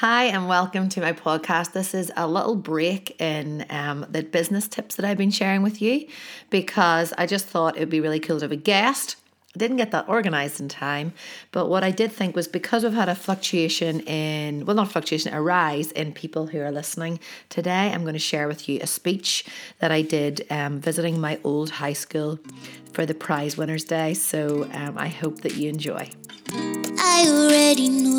Hi, and welcome to my podcast. This is a little break in um, the business tips that I've been sharing with you because I just thought it would be really cool to have a guest. I didn't get that organized in time, but what I did think was because we've had a fluctuation in, well, not fluctuation, a rise in people who are listening, today I'm going to share with you a speech that I did um, visiting my old high school for the Prize Winners Day. So um, I hope that you enjoy. I already know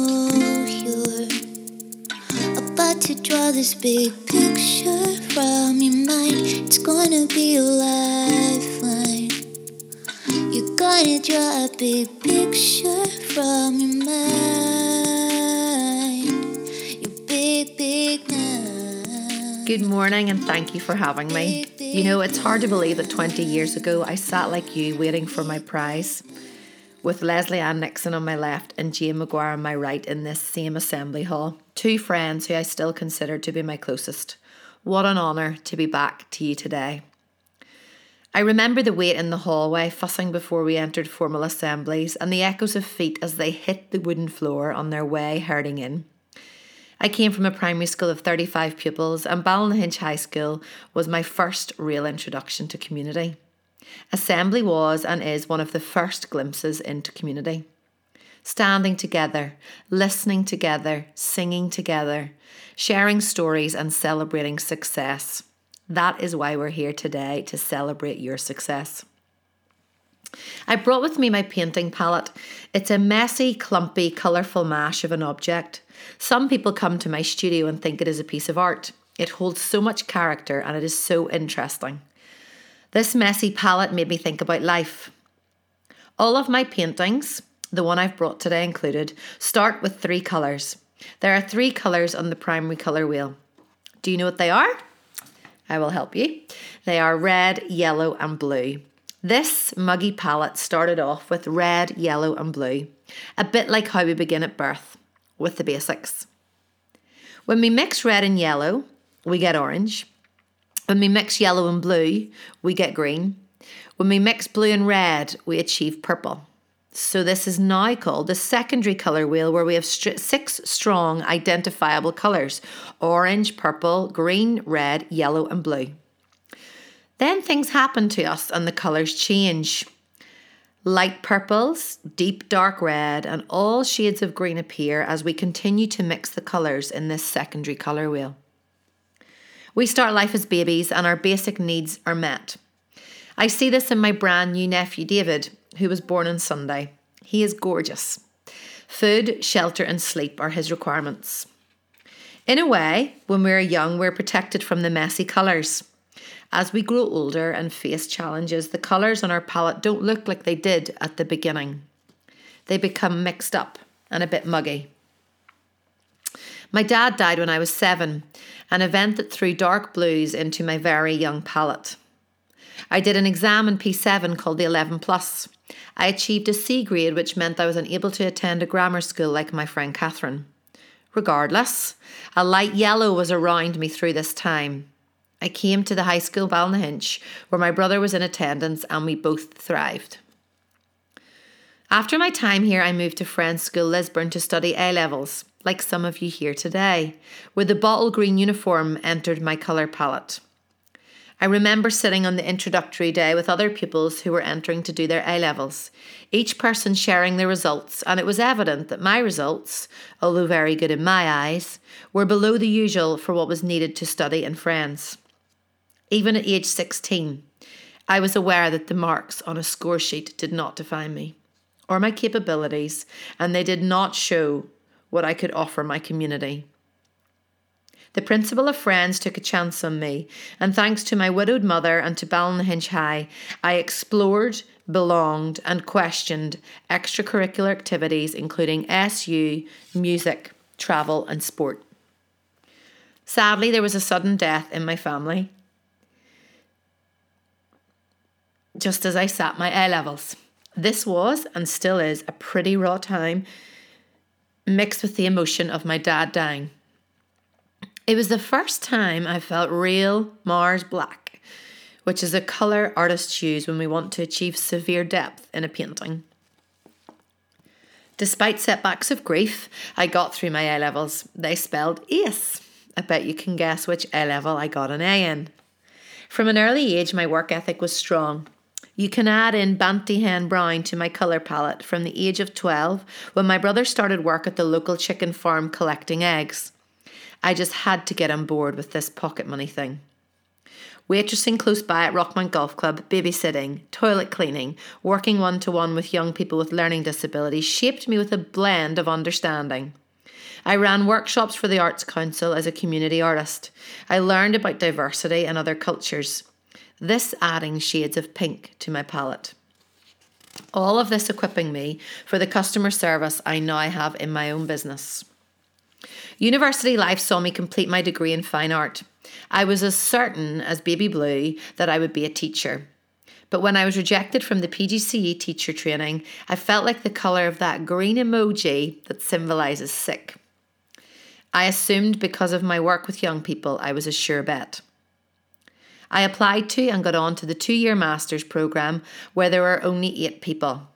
to draw this big picture from your mind. It's gonna be a lifeline. You're gonna draw a big picture from your mind. Your big, big mind. Good morning, and thank you for having me. You know, it's hard to believe that 20 years ago I sat like you waiting for my prize with Leslie Ann Nixon on my left and Jane McGuire on my right in this same assembly hall. Two friends who I still consider to be my closest. What an honour to be back to you today. I remember the wait in the hallway, fussing before we entered formal assemblies, and the echoes of feet as they hit the wooden floor on their way herding in. I came from a primary school of 35 pupils, and Ballynahinch High School was my first real introduction to community. Assembly was and is one of the first glimpses into community. Standing together, listening together, singing together, sharing stories, and celebrating success. That is why we're here today to celebrate your success. I brought with me my painting palette. It's a messy, clumpy, colourful mash of an object. Some people come to my studio and think it is a piece of art. It holds so much character and it is so interesting. This messy palette made me think about life. All of my paintings, the one I've brought today included, start with three colours. There are three colours on the primary colour wheel. Do you know what they are? I will help you. They are red, yellow, and blue. This muggy palette started off with red, yellow, and blue, a bit like how we begin at birth, with the basics. When we mix red and yellow, we get orange. When we mix yellow and blue, we get green. When we mix blue and red, we achieve purple. So, this is now called the secondary colour wheel, where we have st- six strong identifiable colours orange, purple, green, red, yellow, and blue. Then things happen to us and the colours change. Light purples, deep dark red, and all shades of green appear as we continue to mix the colours in this secondary colour wheel. We start life as babies and our basic needs are met. I see this in my brand new nephew David, who was born on Sunday. He is gorgeous. Food, shelter, and sleep are his requirements. In a way, when we're young, we're protected from the messy colours. As we grow older and face challenges, the colours on our palette don't look like they did at the beginning. They become mixed up and a bit muggy. My dad died when I was seven, an event that threw dark blues into my very young palette. I did an exam in P7 called the 11 Plus. I achieved a C grade, which meant I was unable to attend a grammar school like my friend Catherine. Regardless, a light yellow was around me through this time. I came to the high school Ballynahinch, where my brother was in attendance, and we both thrived. After my time here, I moved to Friends School Lisburn to study A levels, like some of you here today, where the bottle green uniform entered my colour palette. I remember sitting on the introductory day with other pupils who were entering to do their A levels, each person sharing their results, and it was evident that my results, although very good in my eyes, were below the usual for what was needed to study in Friends. Even at age 16, I was aware that the marks on a score sheet did not define me or my capabilities, and they did not show what I could offer my community. The principal of Friends took a chance on me, and thanks to my widowed mother and to Ballynahinch High, I explored, belonged, and questioned extracurricular activities including SU, music, travel, and sport. Sadly, there was a sudden death in my family just as I sat my A levels. This was and still is a pretty raw time, mixed with the emotion of my dad dying. It was the first time I felt real Mars black, which is a colour artists use when we want to achieve severe depth in a painting. Despite setbacks of grief, I got through my A levels. They spelled ACE. I bet you can guess which A level I got an A in. From an early age, my work ethic was strong. You can add in Banty Hen Brown to my colour palette from the age of 12 when my brother started work at the local chicken farm collecting eggs. I just had to get on board with this pocket money thing. Waitressing close by at Rockmount Golf Club, babysitting, toilet cleaning, working one to one with young people with learning disabilities shaped me with a blend of understanding. I ran workshops for the Arts Council as a community artist. I learned about diversity and other cultures, this adding shades of pink to my palette. All of this equipping me for the customer service I now have in my own business. University life saw me complete my degree in fine art. I was as certain as baby blue that I would be a teacher. But when I was rejected from the PGCE teacher training, I felt like the colour of that green emoji that symbolises sick. I assumed because of my work with young people, I was a sure bet. I applied to and got on to the two year master's programme where there were only eight people.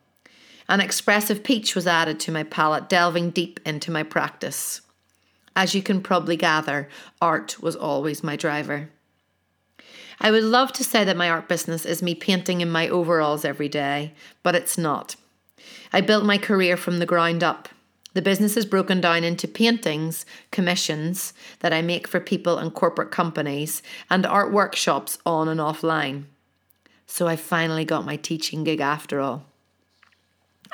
An expressive peach was added to my palette, delving deep into my practice. As you can probably gather, art was always my driver. I would love to say that my art business is me painting in my overalls every day, but it's not. I built my career from the ground up. The business is broken down into paintings, commissions that I make for people and corporate companies, and art workshops on and offline. So I finally got my teaching gig after all.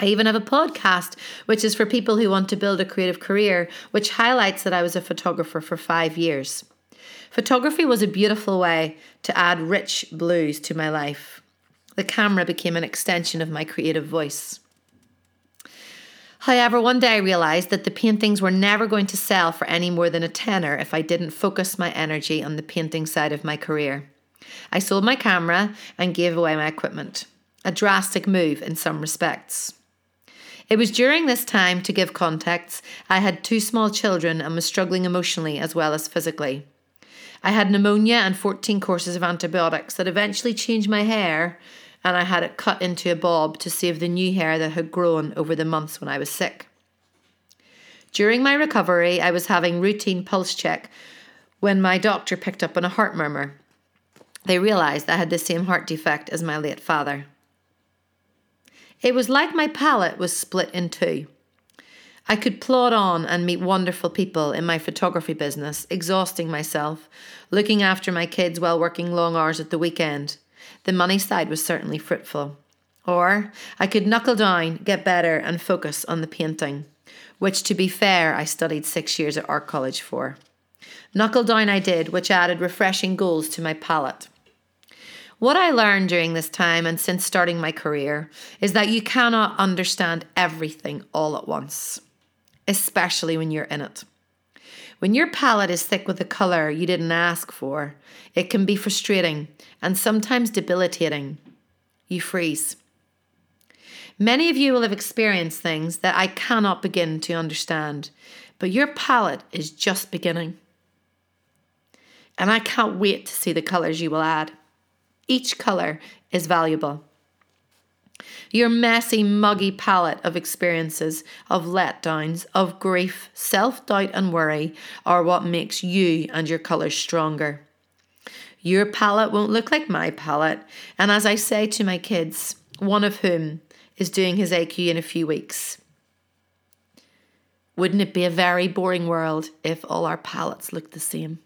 I even have a podcast, which is for people who want to build a creative career, which highlights that I was a photographer for five years. Photography was a beautiful way to add rich blues to my life. The camera became an extension of my creative voice. However, one day I realised that the paintings were never going to sell for any more than a tenner if I didn't focus my energy on the painting side of my career. I sold my camera and gave away my equipment. A drastic move in some respects. It was during this time, to give context, I had two small children and was struggling emotionally as well as physically. I had pneumonia and 14 courses of antibiotics that eventually changed my hair, and I had it cut into a bob to save the new hair that had grown over the months when I was sick. During my recovery, I was having routine pulse check when my doctor picked up on a heart murmur. They realised I had the same heart defect as my late father. It was like my palette was split in two. I could plod on and meet wonderful people in my photography business, exhausting myself, looking after my kids while working long hours at the weekend. The money side was certainly fruitful. Or I could knuckle down, get better, and focus on the painting, which, to be fair, I studied six years at art college for. Knuckle down I did, which added refreshing goals to my palette. What I learned during this time and since starting my career is that you cannot understand everything all at once, especially when you're in it. When your palette is thick with a colour you didn't ask for, it can be frustrating and sometimes debilitating. You freeze. Many of you will have experienced things that I cannot begin to understand, but your palette is just beginning. And I can't wait to see the colours you will add. Each colour is valuable. Your messy, muggy palette of experiences, of letdowns, of grief, self doubt, and worry are what makes you and your colours stronger. Your palette won't look like my palette, and as I say to my kids, one of whom is doing his AQ in a few weeks. Wouldn't it be a very boring world if all our palettes looked the same?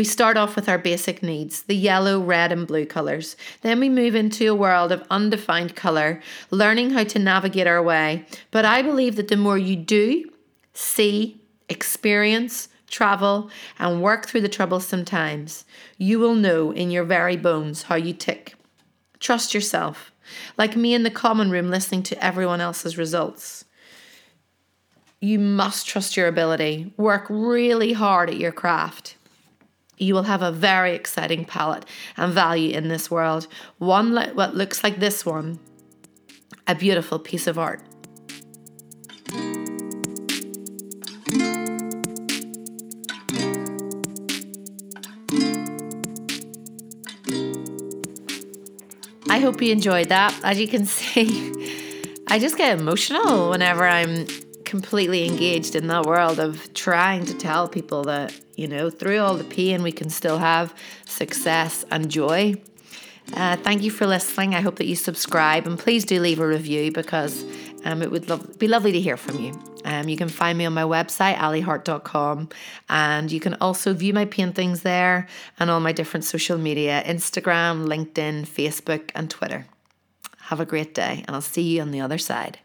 We start off with our basic needs, the yellow, red, and blue colours. Then we move into a world of undefined colour, learning how to navigate our way. But I believe that the more you do, see, experience, travel, and work through the troublesome times, you will know in your very bones how you tick. Trust yourself, like me in the common room listening to everyone else's results. You must trust your ability. Work really hard at your craft you will have a very exciting palette and value in this world. One like what looks like this one, a beautiful piece of art. I hope you enjoyed that. As you can see, I just get emotional whenever I'm completely engaged in that world of trying to tell people that, you know, through all the pain, we can still have success and joy. Uh, thank you for listening. I hope that you subscribe and please do leave a review because um, it would be lovely to hear from you. Um, you can find me on my website, alihart.com, and you can also view my paintings there and all my different social media Instagram, LinkedIn, Facebook, and Twitter. Have a great day, and I'll see you on the other side.